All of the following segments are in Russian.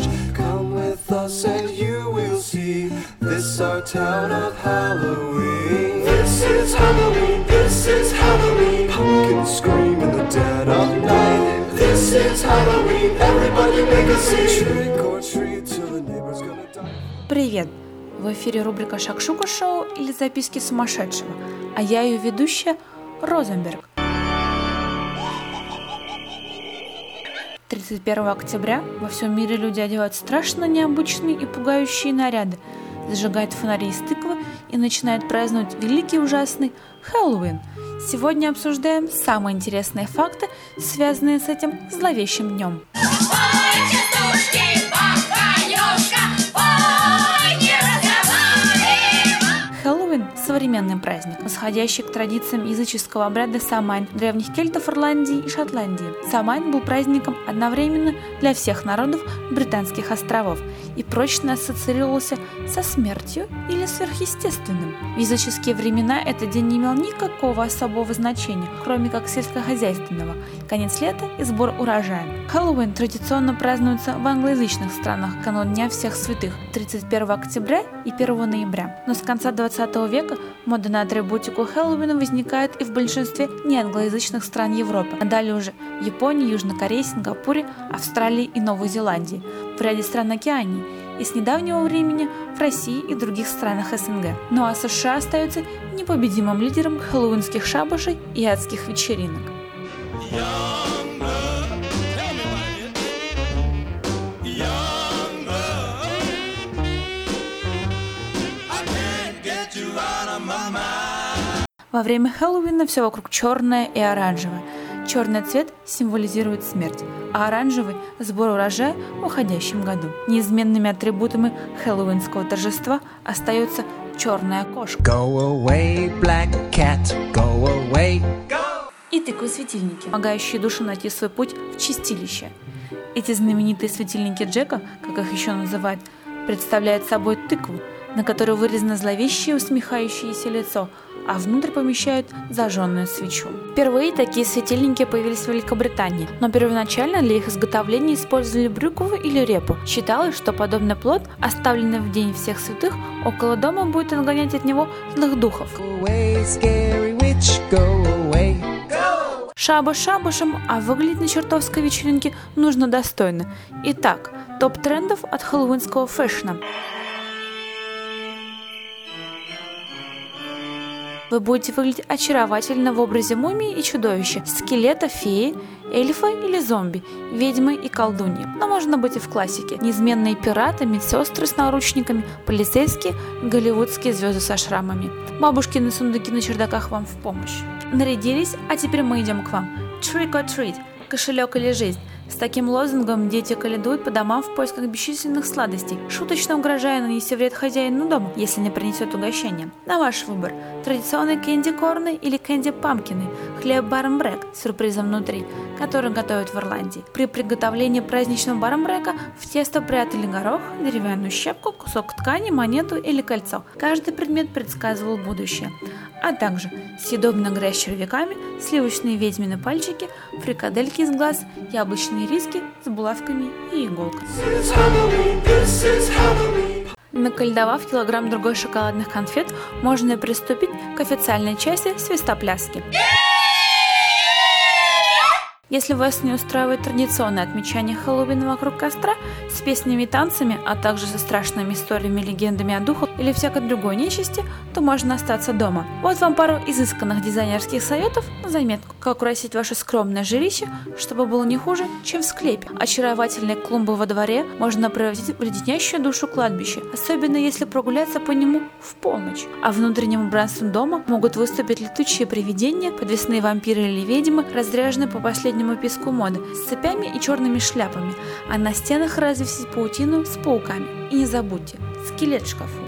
changed. Come with us and you will see this our town of Halloween. This is Halloween, this is Halloween. Pumpkins scream in the dead of night. This is Halloween, everybody make a scene. Trick or treat till the neighbor's gonna die. Привет! В эфире рубрика «Шакшука шоу» или «Записки сумасшедшего», а я ее ведущая Розенберг. 31 октября во всем мире люди одевают страшно необычные и пугающие наряды, зажигают фонари из тыквы и начинают праздновать великий ужасный Хэллоуин. Сегодня обсуждаем самые интересные факты, связанные с этим зловещим днем. Современный праздник, восходящий к традициям языческого обряда Самайн древних кельтов Ирландии и Шотландии. Самайн был праздником одновременно для всех народов британских островов и прочно ассоциировался со смертью или сверхъестественным. В языческие времена этот день не имел никакого особого значения, кроме как сельскохозяйственного. Конец лета и сбор урожая. Хэллоуин традиционно празднуется в англоязычных странах канун Дня всех святых 31 октября и 1 ноября. Но с конца 20 века мода на атрибутику Хэллоуина возникает и в большинстве неанглоязычных стран Европы, а далее уже в Японии, Южной Корее, Сингапуре, Австралии и Новой Зеландии, в ряде стран Океании и с недавнего времени в России и других странах СНГ. Ну а США остается непобедимым лидером хэллоуинских шабашей и адских вечеринок. Во время Хэллоуина все вокруг черное и оранжевое. Черный цвет символизирует смерть, а оранжевый – сбор урожая в уходящем году. Неизменными атрибутами хэллоуинского торжества остается черная кошка Go away, black cat, go away. и тыквы-светильники, помогающие душу найти свой путь в чистилище. Эти знаменитые светильники Джека, как их еще называют, представляют собой тыкву, на которой вырезано зловещее усмехающееся лицо, а внутрь помещают зажженную свечу. Впервые такие светильники появились в Великобритании, но первоначально для их изготовления использовали брюкву или репу. Считалось, что подобный плод, оставленный в день всех святых, около дома будет отгонять от него злых духов. Шабаш шабашем, а выглядеть на чертовской вечеринке нужно достойно. Итак, топ трендов от хэллоуинского фэшна. Вы будете выглядеть очаровательно в образе мумии и чудовища, скелета, феи, эльфа или зомби, ведьмы и колдуньи. Но можно быть и в классике. Неизменные пираты, медсестры с наручниками, полицейские, голливудские звезды со шрамами. Бабушкины сундуки на чердаках вам в помощь. Нарядились, а теперь мы идем к вам. Trick or treat – кошелек или жизнь. С таким лозунгом дети каледуют по домам в поисках бесчисленных сладостей, шуточно угрожая нанести вред хозяину дома, если не принесет угощение. На ваш выбор – традиционные кэнди-корны или кэнди-памкины, хлеб бармбрек с сюрпризом внутри, который готовят в Ирландии. При приготовлении праздничного бармбрека в тесто прятали горох, деревянную щепку, кусок ткани, монету или кольцо. Каждый предмет предсказывал будущее. А также съедобный грязь червяками, сливочные ведьмины пальчики, фрикадельки из глаз, яблочные риски с булавками и Halloween. Накольдовав килограмм другой шоколадных конфет, можно приступить к официальной части свистопляски. Если вас не устраивает традиционное отмечание Хэллоуина вокруг костра с песнями и танцами, а также со страшными историями легендами о духах или всякой другой нечисти, то можно остаться дома. Вот вам пару изысканных дизайнерских советов на заметку, как украсить ваше скромное жилище, чтобы было не хуже, чем в склепе. Очаровательные клумбы во дворе можно превратить в леденящую душу кладбище, особенно если прогуляться по нему в полночь. А внутренним убранством дома могут выступить летучие привидения, подвесные вампиры или ведьмы, разряженные по последнему песку моды, с цепями и черными шляпами, а на стенах развесить паутину с пауками. И не забудьте, скелет в шкафу.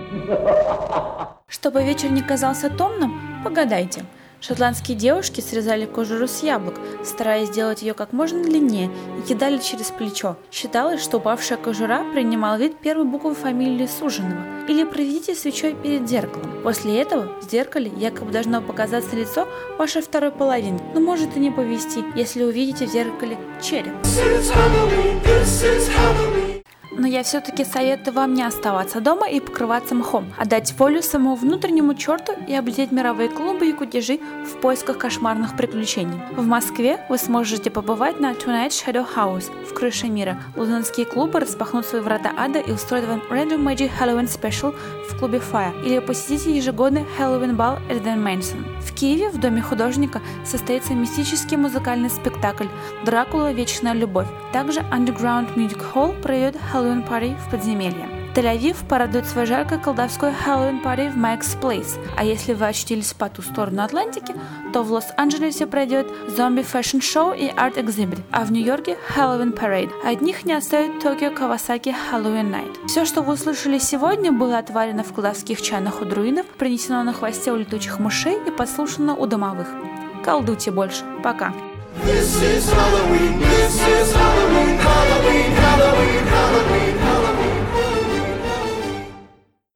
Чтобы вечер не казался томным, погадайте. Шотландские девушки срезали кожуру с яблок, стараясь сделать ее как можно длиннее, и кидали через плечо. Считалось, что упавшая кожура принимала вид первой буквы фамилии суженого. Или проведите свечой перед зеркалом. После этого в зеркале якобы должно показаться лицо вашей второй половинки, но может и не повести, если увидите в зеркале череп. This is Halloween, this is Halloween. Но я все-таки советую вам не оставаться дома и покрываться мхом, а дать волю самому внутреннему черту и облететь мировые клубы и кутежи в поисках кошмарных приключений. В Москве вы сможете побывать на Tonight Shadow House в крыше мира. Лондонские клубы распахнут свои врата ада и устроят вам Random Magic Halloween Special в клубе Fire или посетите ежегодный Halloween бал Эрден Мэнсон. В Киеве в Доме художника состоится мистический музыкальный спектакль «Дракула. Вечная любовь». Также Underground Music Hall проведет Halloween Party в подземелье. Тель-Авив порадует своей жаркой колдовской Halloween Party в Mike's Place. А если вы очутились по ту сторону Атлантики, то в Лос-Анджелесе пройдет Zombie Fashion Show и Art Exhibit, а в Нью-Йорке Halloween Parade. Одних не оставит Токио Кавасаки Halloween Night. Все, что вы услышали сегодня, было отварено в колдовских чанах у друидов, принесено на хвосте у летучих мышей и послушано у домовых. Колдуйте больше. Пока. This is Halloween, this is Halloween, Halloween, Halloween, Halloween, Halloween.